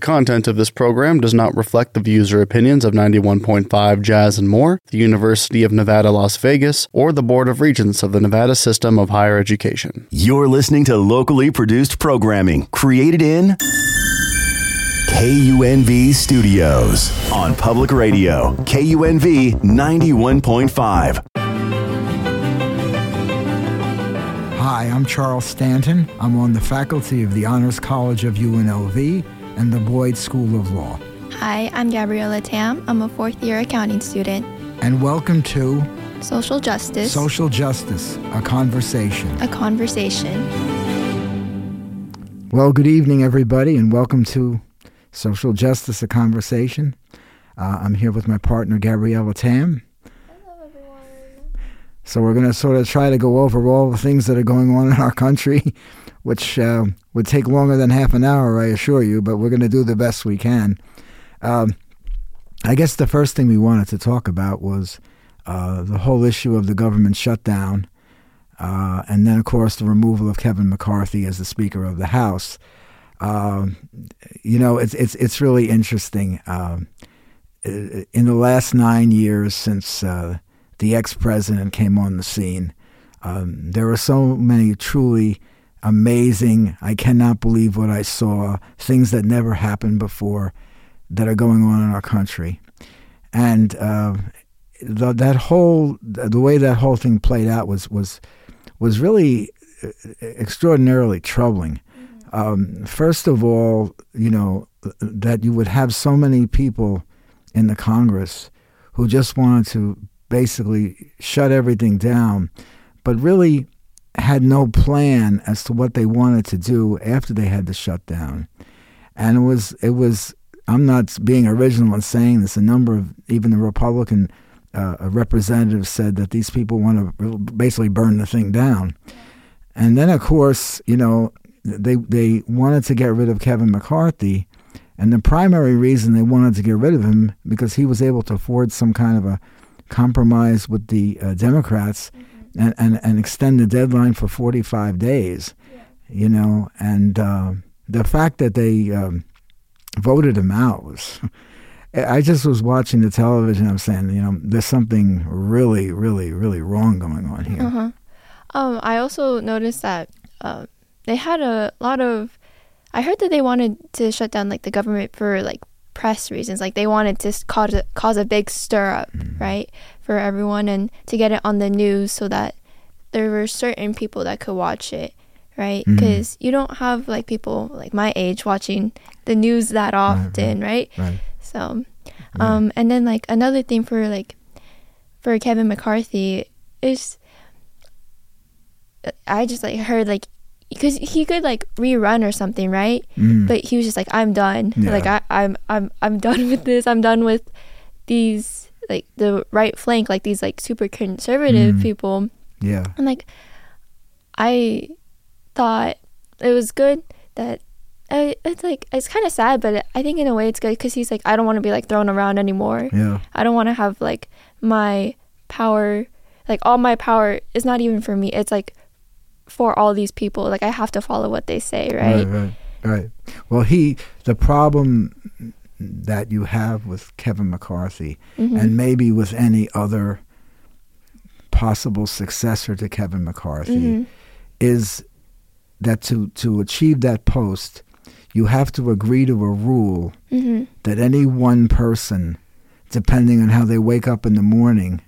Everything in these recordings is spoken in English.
The content of this program does not reflect the views or opinions of 91.5 Jazz and More, the University of Nevada, Las Vegas, or the Board of Regents of the Nevada System of Higher Education. You're listening to locally produced programming created in KUNV Studios on Public Radio, KUNV 91.5. Hi, I'm Charles Stanton. I'm on the faculty of the Honors College of UNLV and the Boyd School of Law. Hi, I'm Gabriela Tam. I'm a fourth year accounting student. And welcome to Social Justice, Social Justice, a conversation. a conversation. Well, good evening, everybody, and welcome to Social Justice, a conversation. Uh, I'm here with my partner, Gabriela Tam. So we're going to sort of try to go over all the things that are going on in our country, which uh, would take longer than half an hour, I assure you, but we're going to do the best we can. Um, I guess the first thing we wanted to talk about was uh, the whole issue of the government shutdown, uh, and then, of course, the removal of Kevin McCarthy as the Speaker of the House. Um, you know, it's it's it's really interesting. Um, in the last nine years since uh, the ex-president came on the scene, um, there are so many truly amazing. I cannot believe what I saw. Things that never happened before that are going on in our country, and uh, the, that whole the way that whole thing played out was was was really uh, extraordinarily troubling. Um, first of all, you know that you would have so many people in the Congress who just wanted to basically shut everything down, but really had no plan as to what they wanted to do after they had to shut down. And it was it was I'm not being original in saying this. A number of even the Republican uh, representatives said that these people want to basically burn the thing down. And then, of course, you know, they they wanted to get rid of Kevin McCarthy, and the primary reason they wanted to get rid of him because he was able to afford some kind of a compromise with the uh, Democrats Mm-hmm. and, and, and extend the deadline for 45 days, you know, and uh, the fact that they um, voted him out was. I just was watching the television. I'm saying, you know, there's something really, really, really wrong going on here. Uh-huh. Um, I also noticed that uh, they had a lot of. I heard that they wanted to shut down like the government for like press reasons. Like they wanted to cause a, cause a big stir up, mm-hmm. right, for everyone and to get it on the news so that there were certain people that could watch it, right? Mm-hmm. Because you don't have like people like my age watching the news that often, right? Right. So, um, and then like another thing for like for Kevin McCarthy is uh, I just like heard like because he could like rerun or something, right? Mm. But he was just like, I'm done. Yeah. Like I, I'm I'm I'm done with this. I'm done with these like the right flank, like these like super conservative Mm. people. Yeah. And like I thought it was good that I, it's like it's kind of sad, but I think in a way it's good because he's like I don't want to be like thrown around anymore. Yeah. I don't want to have like my power, like all my power is not even for me. It's like for all these people. Like I have to follow what they say, right? Right, right, right. Well, he, the problem that you have with Kevin McCarthy, Mm-hmm. and maybe with any other possible successor to Kevin McCarthy, Mm-hmm. is that to, to achieve that post, you have to agree to a rule Mm-hmm. that any one person, depending on how they wake up in the morning,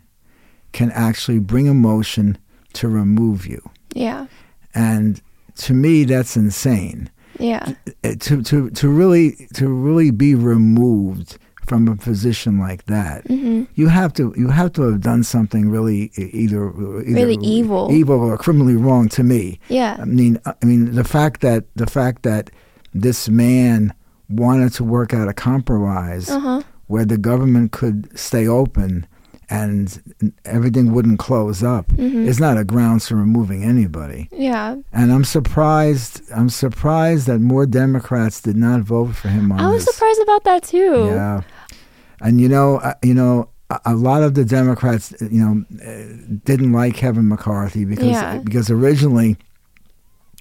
can actually bring a motion to remove you. Yeah, And to me, that's insane. yeah, Uh, To to to really to really be removed from a position like that, mm-hmm. you have to you have to have done something really either, either Really evil. evil or criminally wrong to me. yeah, I mean, I mean the fact that the fact that this man wanted to work out a compromise uh huh, where the government could stay open and everything wouldn't close up Mm-hmm. is not a grounds for removing anybody. yeah. And I'm surprised. I'm surprised that more Democrats did not vote for him on I was this. surprised about that too. Yeah, and you know, uh, you know, a, a lot of the Democrats, you know, uh, didn't like Kevin McCarthy because Yeah. because originally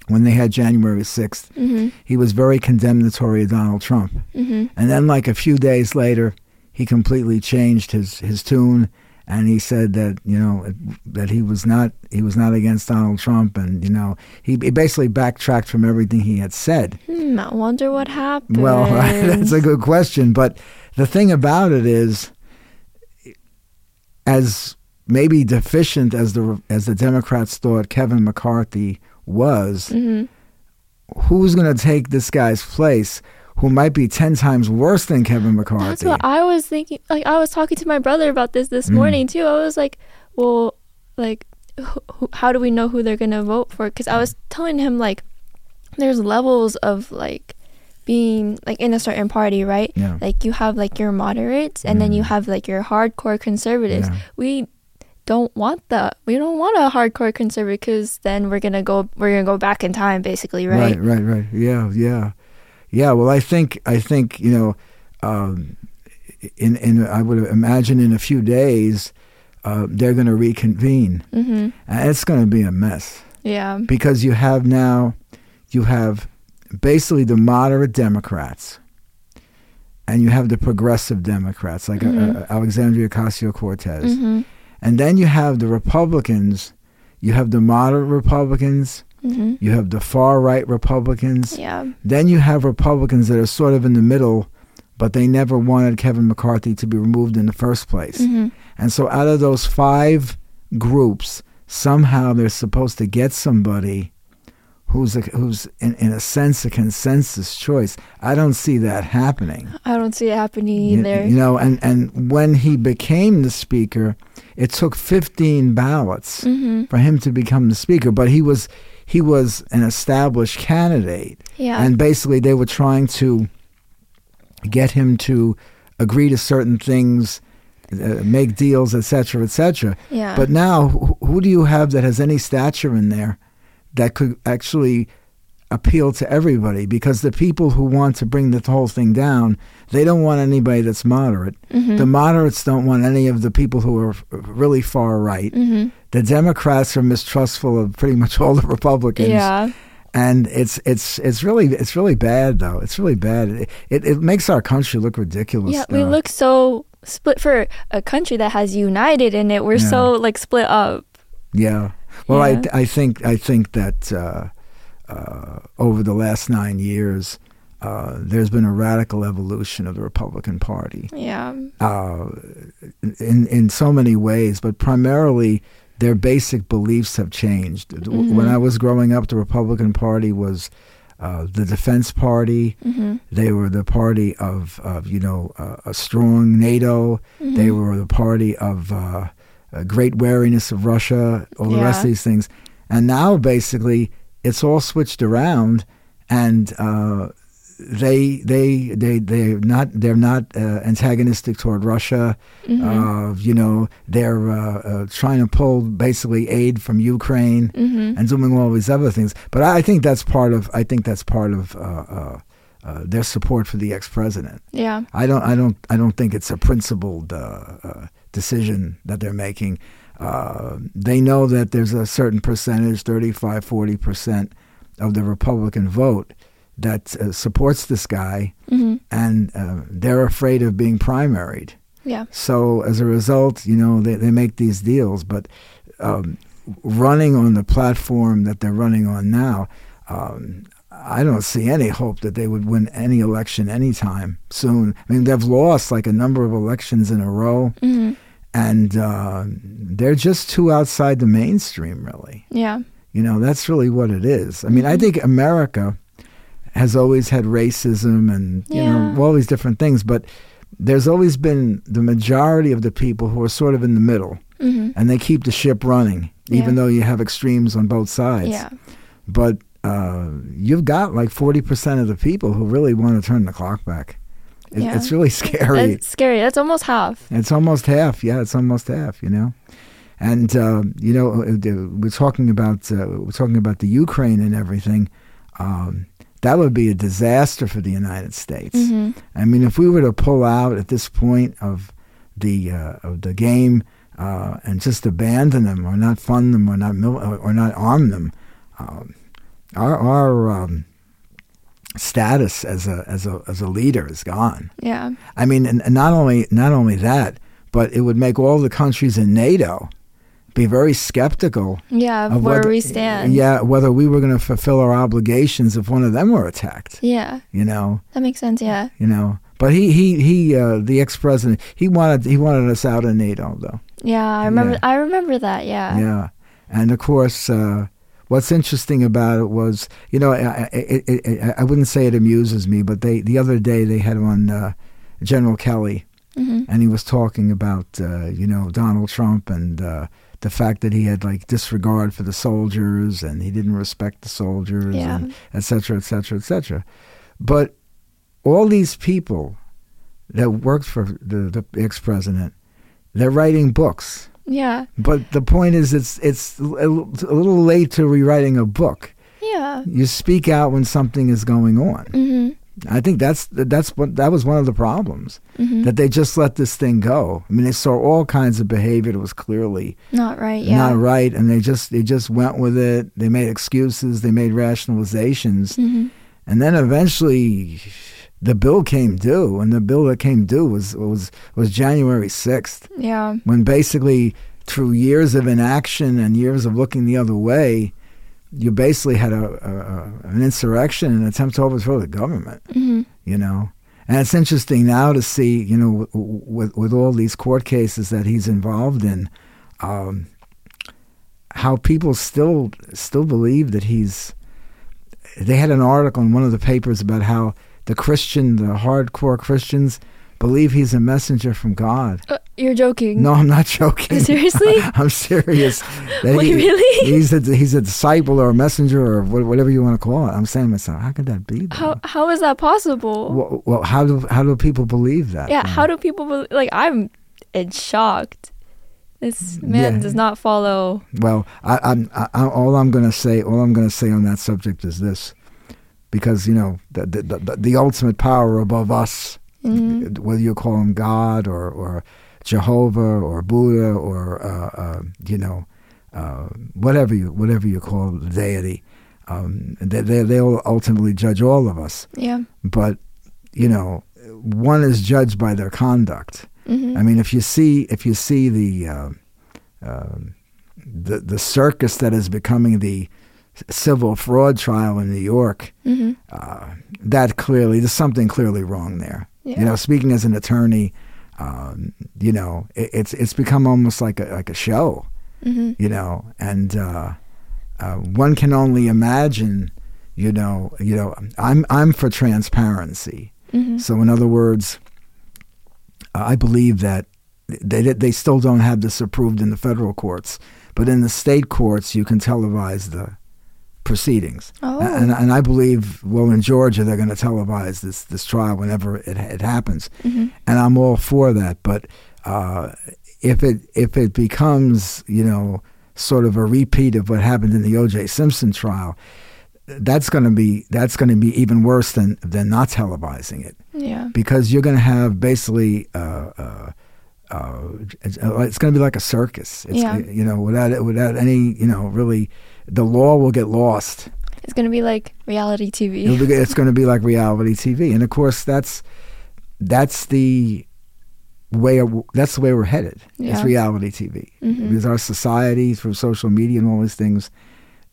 when they had January 6th. Mm-hmm. He was very condemnatory of Donald Trump. Mm-hmm. And then, like a few days later, he completely changed his, his tune, and he said that you know that he was not he was not against Donald Trump, and you know he, he basically backtracked from everything he had said. Hmm, I wonder what happened. Well, that's a good question, but the thing about it is, as maybe deficient as the as the Democrats thought Kevin McCarthy was, Mhm. who's going to take this guy's place? Who might be ten times worse than Kevin McCarthy? That's what I was thinking. Like I was talking to my brother about this this Mm. morning too. I was like, well, like, wh- how do we know who they're gonna vote for? Because I was telling him like, there's levels of like being like in a certain party, right? Yeah. Like you have like your moderates, and then you Mm. have like your hardcore conservatives. Yeah. We don't want that. We don't want a hardcore conservative because then we're gonna go we're gonna go back in time, basically, right? Right, right, right. Yeah, yeah, yeah. Well, I think I think you know, um, in in I would imagine in a few days, uh, they're going to reconvene, Mm-hmm. and it's going to be a mess Yeah. because you have now, you have basically the moderate Democrats, and you have the progressive Democrats like uh, Mhm. uh, Alexandria Ocasio Cortez, Mm-hmm. and then you have the Republicans. You have the moderate Republicans. Mm-hmm. You have the far right Republicans. Yeah. Then you have Republicans that are sort of in the middle, but they never wanted Kevin McCarthy to be removed in the first place. Mm-hmm. And so out of those five groups, somehow they're supposed to get somebody who's a, who's in, in a sense a consensus choice. I don't see that happening. I don't see it happening You- either. You, know, and, and when he became the speaker, it took 15 ballots mm-hmm. for him to become the speaker, but he was he was an established candidate. Yeah. And basically, they were trying to get him to agree to certain things, uh, make deals, etc., etc. yeah. But now, who, who do you have that has any stature in there that could actually appeal to everybody? Because the people who want to bring the whole thing down, they don't want anybody that's moderate. Mhm. The moderates don't want any of the people who are really far right. Mhm. The Democrats are mistrustful of pretty much all the Republicans Yeah. and it's it's it's really it's really bad though. It's really bad. It it, it makes our country look ridiculous. Yeah. We look so split for a country that has united in it. We're Yeah. so like split up. Yeah. Well, Yeah. I I think I think that uh, uh, over the last nine years, uh, there's been a radical evolution of the Republican Party Yeah. uh, in in so many ways, but primarily their basic beliefs have changed. When I was growing up, the Republican Party was. Uh, the defense party, Mm-hmm. They were the party of, of you know, uh, a strong NATO. They Mm-hmm. were the party of uh, a great wariness of Russia, all the rest of these things. And now, basically, it's all switched around, and uh, they they they they're not they're not uh, antagonistic toward Russia. Mm-hmm. Uh, you know, they're uh, uh, trying to pull basically aid from Ukraine Mm-hmm. and doing all these other things. But I think that's part of I think that's part of uh, uh, uh, their support for the ex-president. Yeah. I don't I don't I don't think it's a principled uh, uh, decision that they're making. Uh, they know that there's a certain percentage, 35, 40 percent of the Republican vote that uh, supports this guy, Mm-hmm. and uh, they're afraid of being primaried. Yeah. So as a result, you know, they, they make these deals, but um, running on the platform that they're running on now, um, I don't see any hope that they would win any election anytime soon. I mean, they've lost like a number of elections in a row, Mm-hmm. and uh, they're just too outside the mainstream, really. Yeah. You know, that's really what it is. I mean, I think America has always had racism and, you Yeah. know, all these different things, but there's always been the majority of the people who are sort of in the middle Mm-hmm. and they keep the ship running, even Yeah. though you have extremes on both sides. Yeah. But uh, you've got like 40% of the people who really want to turn the clock back. It, Yeah. It's really scary. That's scary. That's almost half. It's almost half. Yeah, it's almost half. You know, and uh, you know uh, we're talking about uh, we're talking about the Ukraine and everything. Um, that would be a disaster for the United States. Mm-hmm. I mean, if we were to pull out at this point of the uh, of the game uh, and just abandon them, or not fund them, or not mil- or not arm them, um, our our um, status as a as a as a leader is gone. Yeah. I mean, and, and not only not only that, but it would make all the countries in NATO be very skeptical Yeah. of where whether- we stand. Yeah, whether we were going to fulfill our obligations if one of them were attacked. Yeah. You know, That makes sense. Yeah. you know. But he he he uh, the ex president he wanted he wanted us out of NATO though. Yeah. I remember. Yeah. I remember that. Yeah. Yeah, and of course, uh, what's interesting about it was, you know, I, I, I, I wouldn't say it amuses me, but they the other day they had on uh, General Kelly, hmm and he was talking about, uh, you know, Donald Trump and uh, the fact that he had like disregard for the soldiers and he didn't respect the soldiers, Yeah. and et cetera, et cetera, et cetera. But all these people that worked for the, the ex president, they're writing books. Yeah. But the point is, it's it's a little late to rewriting a book. Yeah. You speak out when something is going on. hmm I think that's that's what that was one of the problems hmm that they just let this thing go. I mean, they saw all kinds of behavior that was clearly Not right. Yeah. not right, and they just they just went with it. They made excuses. They made rationalizations, hmm and then eventually. The bill came due, and the bill that came due was was was January sixth Yeah. when basically through years of inaction and years of looking the other way, you basically had a, a, an insurrection, an attempt to overthrow the government. hmm You know, and it's interesting now to see, you know, w- with with all these court cases that he's involved in, um, how people still still believe that he's. They had an article in one of the papers about how the Christian, the hardcore Christians, believe he's a messenger from God. Uh, you're joking. No, I'm not joking. Seriously? I'm serious. Wait, he- really? He's a he's a disciple or a messenger or whatever you want to call it. I'm saying to myself, how could that be? though? How how is that possible? Well, well, how do how do people believe that? yeah. then? How do people believe? like? I'm in shocked. This man Yeah. does not follow. Well, I, I'm I, I, all I'm going to say. All I'm going to say on that subject is this, because you know the the, the, the ultimate power above us, Mhm. whether you call him God or or Jehovah or Buddha or uh, uh, you know uh, whatever you whatever you call the deity, um, they they they'll ultimately judge all of us. Yeah. But you know, one is judged by their conduct. hmm I mean, if you see if you see the uh, um the the circus that is becoming the civil fraud trial in New York, hmm uh, that clearly there's something clearly wrong there. Yeah. You know, speaking as an attorney, um, you know, it, it's it's become almost like a like a show. hmm You know, and uh, uh, one can only imagine. You know, you know, I'm I'm for transparency. hmm So, in other words, I believe that they they still don't have this approved in the federal courts, but in the state courts, you can televise the proceedings. Oh. And, and I believe, well, in Georgia, they're going to televise this this trial whenever it, it happens, hmm and I'm all for that. But uh, if it if it becomes, you know, sort of a repeat of what happened in the O.J. Simpson trial, that's going to be that's going to be even worse than than not televising it Yeah. because you're going to have basically uh, uh, uh, it's, uh, it's going to be like a circus. It's, Yeah. You know, without it without any you know really, the law will get lost. It's gonna be like reality TV. be, it's going to be like reality TV, and of course that's that's the way that's the way we're headed. It's reality TV Mhm. because our society through social media and all these things.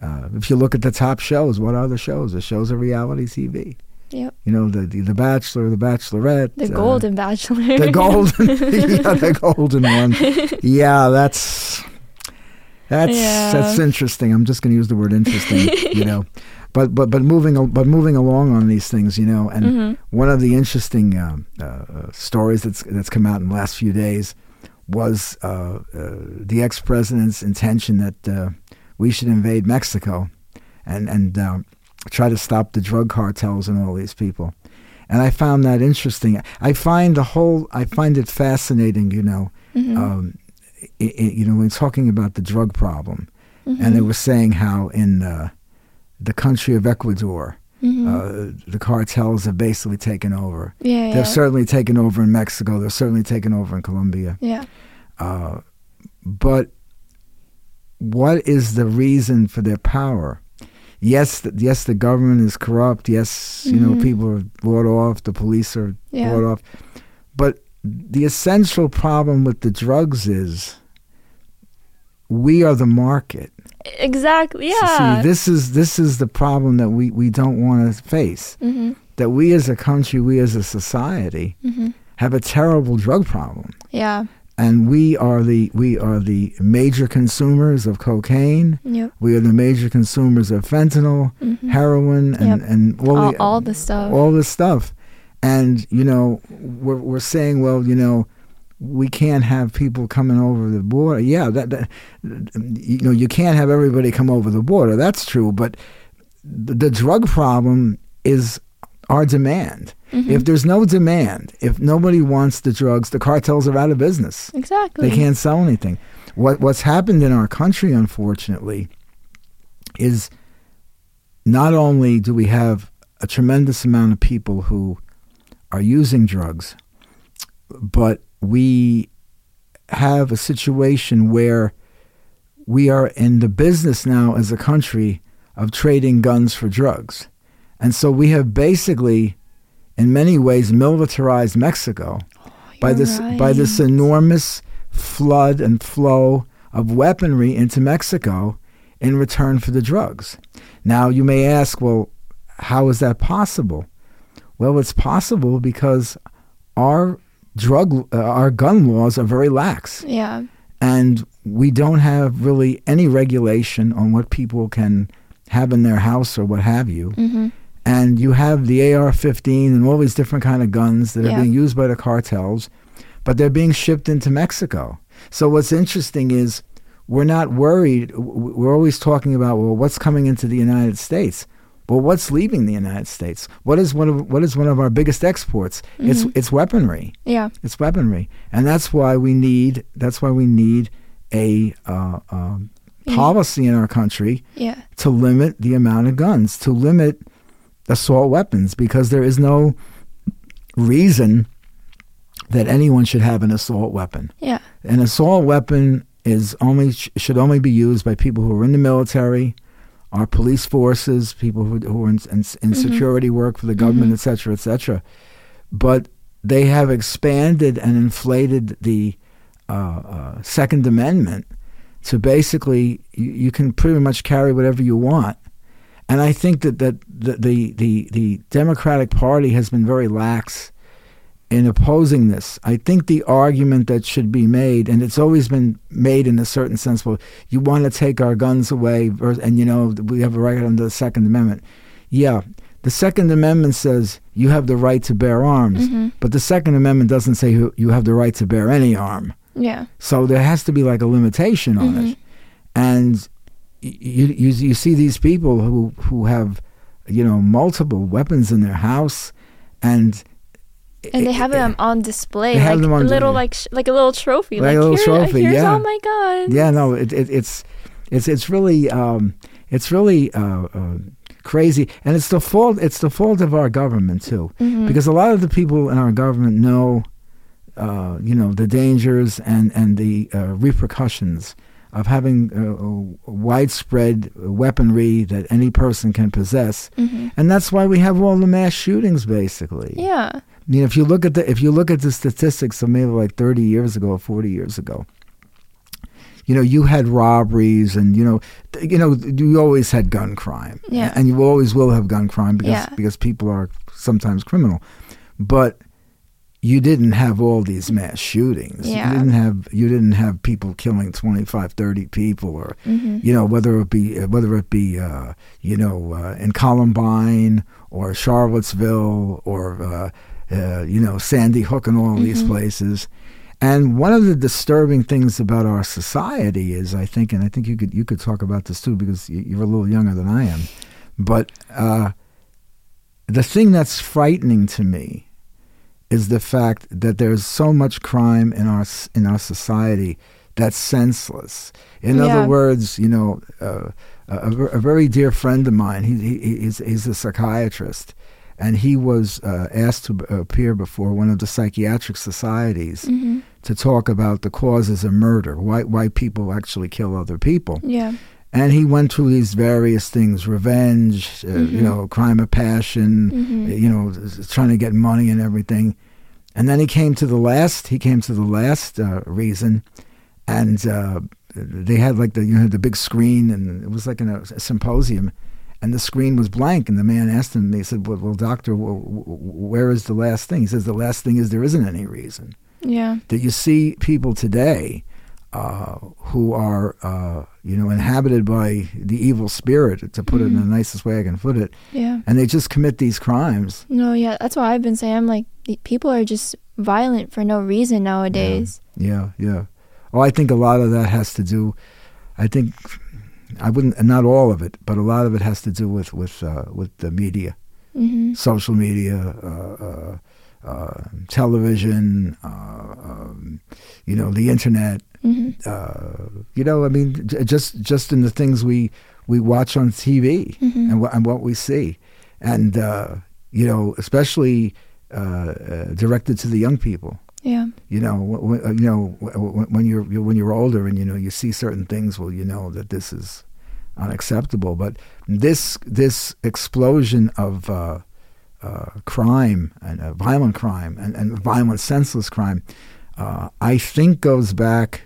Uh, if you look at the top shows, what are the shows? The shows are reality TV. Yep. You know, the the, the Bachelor, the Bachelorette, The uh, Golden Bachelor. the golden, yeah, the golden one. Yeah, that's that's Yeah. that's interesting. I'm just going to use the word interesting. you know, but but but moving but moving along on these things, you know, and Mhm. one of the interesting um, uh, stories that's that's come out in the last few days was uh, uh, the ex president's intention that uh, we should invade Mexico and and uh, try to stop the drug cartels and all these people. And I found that interesting. I find the whole I find it fascinating. You know, Mhm. um, i i you know, when talking about the drug problem, Mhm. and they were saying how in uh, the country of Ecuador, Mhm. uh, the cartels have basically taken over. yeah. Yeah. They've certainly taken over in Mexico. They're certainly taken over in Colombia. yeah. Uh, but what is the reason for their power? yes, th- yes, the government is corrupt. Yes, you know, Mhm. people are bought off. The police are Yeah. bought off. But the essential problem with the drugs is we are the market. Exactly. So Yeah. See, this is this is the problem that we, we don't want to face. mhm. That we as a country, we as a society, Mhm. have a terrible drug problem. Yeah. And we are the we are the major consumers of cocaine. Yep. We are the major consumers of fentanyl, Mhm. heroin, and Yep. and all, all, the, all the stuff. all this stuff. And you know, we're we're saying, well, you know, we can't have people coming over the border. Yeah, that, that you know, you can't have everybody come over the border. That's true, but the, the drug problem is our demand. Mhm. If there's no demand, if nobody wants the drugs, the cartels are out of business. exactly. They can't sell anything. What what's happened in our country, unfortunately, is not only do we have a tremendous amount of people who are using drugs, but we have a situation where we are in the business now as a country of trading guns for drugs. And so we have basically, in many ways, militarized Mexico oh, by You're this by this enormous flood and flow of weaponry into Mexico in return for the drugs. Now you may ask, well, how is that possible? Well, it's possible because our drug uh, our gun laws are very lax Yeah. and we don't have really any regulation on what people can have in their house or what have you hmm and you have the AR-15 and all these different kind of guns that are Yeah. being used by the cartels, but they're being shipped into Mexico. So what's interesting is we're not worried. We're always talking about well, what's coming into the United States. Well, what's leaving the United States? What is one of what is one of our biggest exports? It's Mhm. it's weaponry. Yeah. It's weaponry, and that's why we need that's why we need a uh, um, Yeah. policy in our country Yeah. to limit the amount of guns, to limit assault weapons, because there is no reason that anyone should have an assault weapon. Yeah. An assault weapon is only sh- should only be used by people who are in the military, our police forces, people who, who are in, in, in Mhm. security work for the government, Mhm. et cetera, et cetera. But they have expanded and inflated the uh, uh, Second Amendment to basically you, you can pretty much carry whatever you want. And I think that, that the, the, the, the Democratic Party has been very lax in opposing this. I think the argument that should be made, and it's always been made in a certain sense, well, you want to take our guns away, and you know, we have a right under the Second Amendment. Yeah, the Second Amendment says you have the right to bear arms, Mhm. but the Second Amendment doesn't say you have the right to bear any arm. Yeah. So there has to be like a limitation on Mhm. it. And you, you you see these people who who have you know multiple weapons in their house, and And they have them on display, They have like them on a little, display. like sh- like a little trophy, Like like, a little here, trophy, Here's yeah. all my god. Yeah, no, it, it, it's it's it's really um, it's really uh, uh, crazy, and it's the fault it's the fault of our government too, Mhm. because a lot of the people in our government know, uh, you know, the dangers and and the uh, repercussions of having uh, widespread weaponry that any person can possess, Mhm. and that's why we have all the mass shootings, basically. Yeah. I mean, if you look at the if you look at the statistics of maybe like thirty years ago or forty years ago, you know, you had robberies and you know, you know, you always had gun crime, Yeah. and you always will have gun crime because Yeah. because people are sometimes criminal, but you didn't have all these mass shootings. Yeah. You didn't have you didn't have people killing 25, 30 people or Mhm. you know whether it be whether it be uh, you know uh, in Columbine or Charlottesville or uh, uh, you know Sandy Hook and all these Mhm. places. And one of the disturbing things about our society is, I think, and I think you could you could talk about this too because you- you're a little younger than I am, but uh, the thing that's frightening to me is the fact that there's so much crime in our in our society that's senseless. In Yeah. other words, you know, uh, a, a very dear friend of mine, he, he he's, he's a psychiatrist, and he was uh, asked to appear before one of the psychiatric societies Mhm. to talk about the causes of murder, why why people actually kill other people. Yeah. And he went through these various things: revenge, uh, you know, crime of passion, uh, you know, trying to get money and everything. And then he came to the last. He came to the last uh, reason, and uh, they had like the you know the big screen, and it was like in a, a symposium, and the screen was blank. And the man asked him, he said, "Well, well doctor, well, where is the last thing?" He says, "The last thing is there isn't any reason." Yeah. that you see people today uh, who are, uh, you know, inhabited by the evil spirit, to put it in the nicest way I can put it, Yeah. and they just commit these crimes. No, yeah, that's what I've been saying. I'm like, people are just violent for no reason nowadays. Yeah, yeah. Oh, I think a lot of that has to do. I think I wouldn't, not all of it, but a lot of it has to do with with uh, with the media, hmm social media, uh, uh, uh, television, uh, um, you know, the internet. Hmm uh, you know, I mean, j- just just in the things we we watch on TV Mhm. and, wh- and what we see, and uh, you know, especially uh, uh, directed to the young people. Yeah. You know, you know, wh- wh- when you're you- when you're older and you know you see certain things, well, you know that this is unacceptable. But this this explosion of uh, uh, crime and uh, violent crime and, and violent senseless crime, uh, I think goes back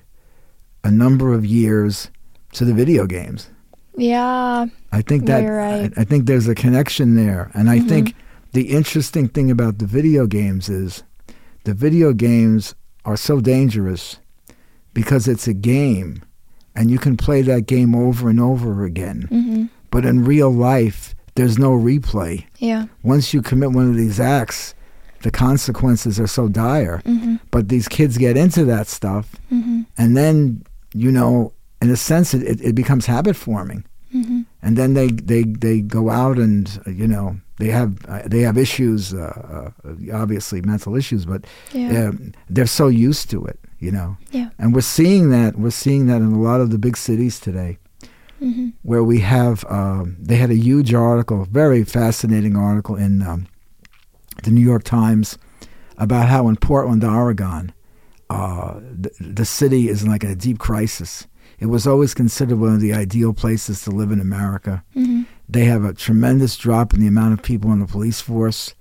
a number of years to the video games. Yeah. I think that you're right. I, I think there's a connection there, and I Mhm. think the interesting thing about the video games is the video games are so dangerous because it's a game, and you can play that game over and over again. hmm But in real life, there's no replay. Yeah. Once you commit one of these acts, the consequences are so dire. hmm But these kids get into that stuff, hmm and then you know, in a sense, it, it, becomes habit forming. Hmm and then they they they go out and uh, you know they have uh, they have issues uh, uh, obviously mental issues but Yeah. um, they're so used to it you know? Yeah. and we're seeing that we're seeing that in a lot of the big cities today. Hmm where we have um, they had a huge article very fascinating article in um, the New York Times about how in Portland Oregon uh, the, the city is in like a deep crisis it was always considered one of the ideal places to live in America hmm they have a tremendous drop in the amount of people in the police force,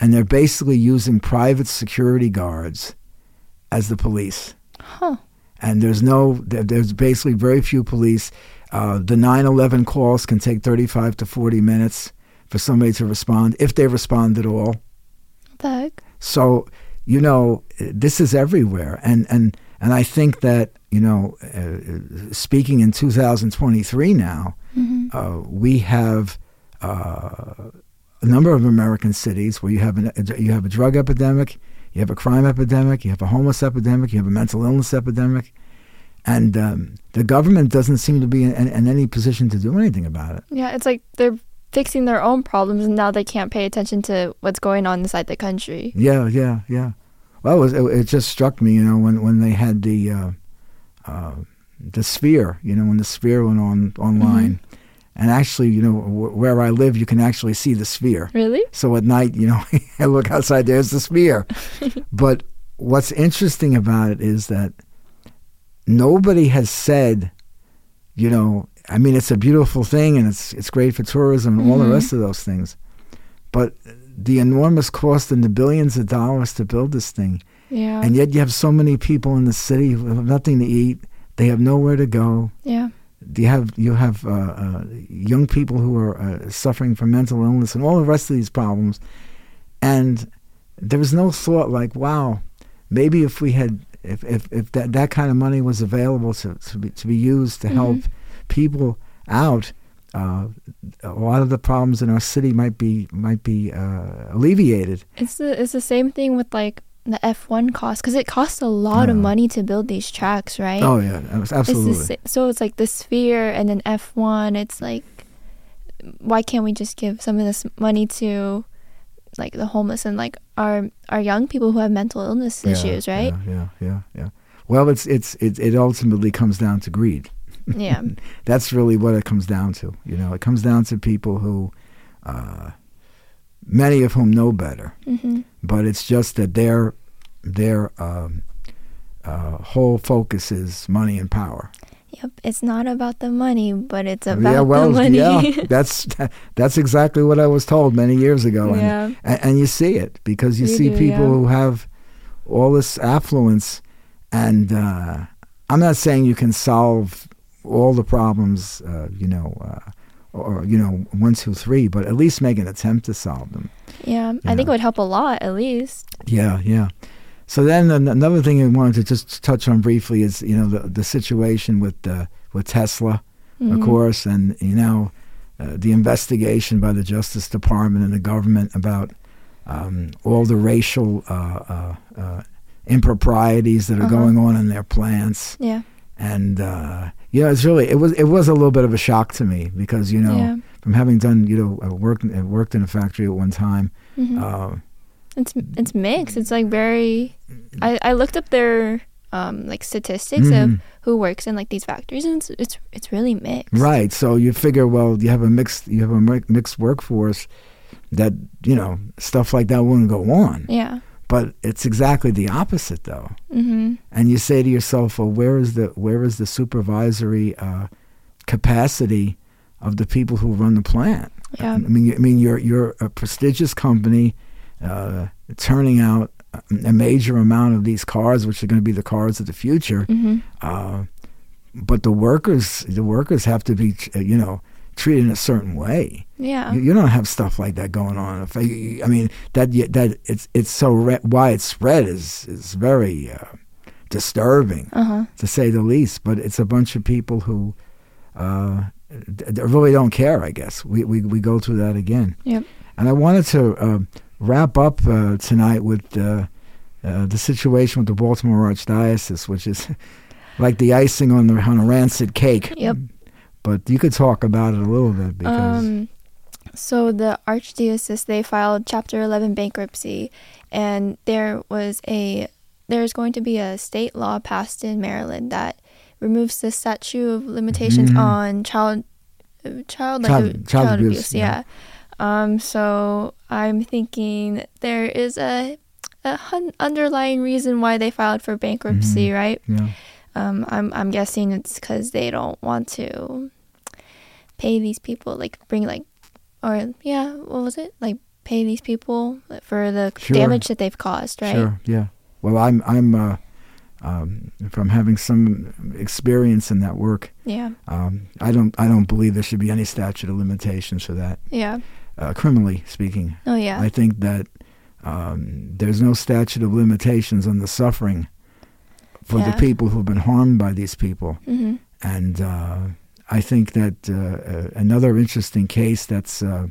and they're basically using private security guards as the police. Huh. And there's no, there's basically very few police. Uh, the 9/11 calls can take 35 to 40 minutes for somebody to respond, if they respond at all. What the heck? So, you know, this is everywhere, and and and I think that you know, uh, speaking in 2023 now, hmm uh, we have uh, a number of American cities where you have an, you have a drug epidemic, you have a crime epidemic, you have a homeless epidemic, you have a mental illness epidemic, and um, the government doesn't seem to be in, in any position to do anything about it. Yeah. It's like they're fixing their own problems and now they can't pay attention to what's going on inside the country. Yeah, yeah, yeah. Well, it, was, it, it just struck me, you know, when when they had the uh, uh, the sphere, you know, when the sphere went on online, and actually, you know, wh- where I live, you can actually see the sphere. Really? So at night, you know, I look outside, there's the sphere. but what's interesting about it is that nobody has said, you know, I mean, it's a beautiful thing and it's it's great for tourism and all the Mhm. rest of those things. But the enormous cost and the billions of dollars to build this thing, Yeah. and yet you have so many people in the city who have nothing to eat. They have nowhere to go yeah. you have you have uh, uh, young people who are uh, suffering from mental illness and all the rest of these problems, and there was no thought like, wow, maybe if we had if if, if that, that kind of money was available to to be, to be used to help people out, uh, a lot of the problems in our city might be might be uh, alleviated. It's the it's the same thing with like the F1 cost because it costs a lot of money to build these tracks, right? Oh yeah, abs- It's absolutely. the so it's like the sphere and then F1. It's like, why can't we just give some of this money to, like the homeless and like our our young people who have mental illness Yeah, issues, right? Yeah, yeah, yeah, yeah. Well, it's it's it, it ultimately comes down to greed. Yeah, That's really what it comes down to. You know, it comes down to people who, uh, many of whom know better, hmm but it's just that their their um, uh, whole focus is money and power. Yep, it's not about the money, but it's about yeah, well, the money. yeah, that's that's exactly what I was told many years ago, and Yeah. and, and you see it because you You see do, people yeah. who have all this affluence, and uh, I'm not saying you can solve all the problems, uh, you know, uh, or you know, one, two, three, but at least make an attempt to solve them. yeah, I think it would help a lot, at least. Yeah, yeah. So then another thing I wanted to just touch on briefly is you know the the situation with uh, with Tesla, of Mhm. course, and you know uh, the investigation by the Justice Department and the government about um, all the racial uh, uh, uh, improprieties that are Uh-huh. going on in their plants, Yeah, and uh, know it's really it was it was a little bit of a shock to me because you know yeah. from having done you know uh, worked uh, worked in a factory at one time. Mhm. Uh, It's it's mixed. It's like very. I, I looked up their um like statistics of Mhm. who works in like these factories, and it's it's, it's really mixed. Right. So you figure, well, you have a mixed you have a mixed workforce that you know stuff like that wouldn't go on. Yeah. But it's exactly the opposite, though. Mhm. And you say to yourself, well, where is the where is the supervisory uh, capacity of the people who run the plant? Yeah. I mean, I mean, you're you're a prestigious company, uh, turning out a major amount of these cars, which are going to be the cars of the future. Mhm. Uh, but the workers, the workers have to be, you know, treated in a certain way. Yeah. You, you don't have stuff like that going on. If I, I mean, that that it's it's so re- widespread is is very uh, disturbing Uh huh. to say the least. But it's a bunch of people who uh, really don't care. I guess we, we we go through that again. Yep. And I wanted to uh, wrap up uh, tonight with uh, uh, the situation with the Baltimore Archdiocese, which is like the icing on the on a rancid cake. Yep. But you could talk about it a little bit because Um, so the archdiocese they filed Chapter 11 bankruptcy, and there was a there's going to be a state law passed in Maryland that removes the statute of limitations Mhm. on child uh, child like Child- child child abuse, abuse. yeah. Yeah. Um. So I'm thinking there is a a hun- underlying reason why they filed for bankruptcy, Mm-hmm. right? yeah, Um, I'm I'm guessing it's because they don't want to pay these people, like bring like, or yeah, what was it? Like pay these people for the Sure. damage that they've caused, right? sure, yeah. Well, I'm I'm uh, um, from having some experience in that work. Yeah, Um, I don't I don't believe there should be any statute of limitations for that, yeah. uh, criminally speaking. Oh yeah, I think that um, there's no statute of limitations on the suffering for the people who've been harmed by these people. mm-hmm. And uh, I think that uh, uh, another interesting case that's uh,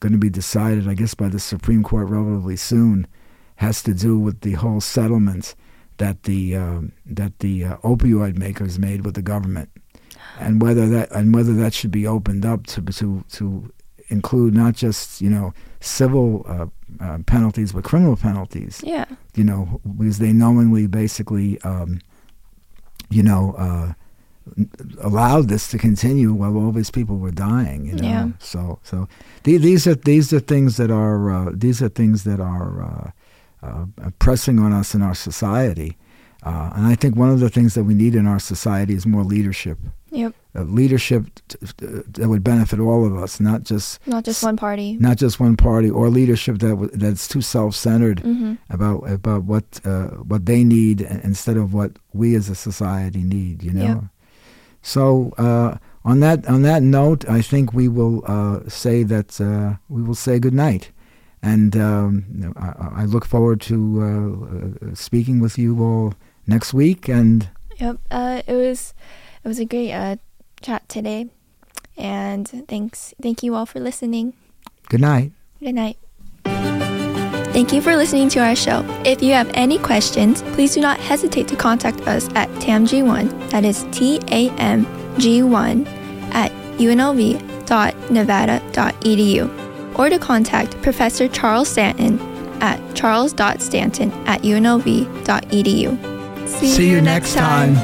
going to be decided, I guess, by the Supreme Court relatively soon, has to do with the whole settlement that the um that the uh, opioid makers made with the government, and whether that and whether that should be opened up to to to include not just you know civil uh, uh, penalties but criminal penalties. Yeah, you know, because they knowingly basically, um, you know, uh, allowed this to continue while all these people were dying. You know, Yeah. so so the- these are these are things that are uh, these are things that are uh, uh, pressing on us in our society. Uh, and I think one of the things that we need in our society is more leadership. yep. Uh, leadership t- t- that would benefit all of us, not just Not just one party. not just one party, or leadership that w- that's too self-centered hmm about about what uh, what they need instead of what we as a society need. You know. Yep. So uh, on that on that note, I think we will uh, say that uh, we will say good night, and um, I, I look forward to uh, uh, speaking with you all next week. And Yep. Uh, it was it was a great uh chat today, and thanks thank you all for listening. good night. Good night. Thank you for listening to our show. If you have any questions, please do not hesitate to contact us at TAMG1, that is T A M G 1, at unlv.nevada.edu, or to contact Professor Charles Stanton at charles.stanton at unlv.edu. See you next time.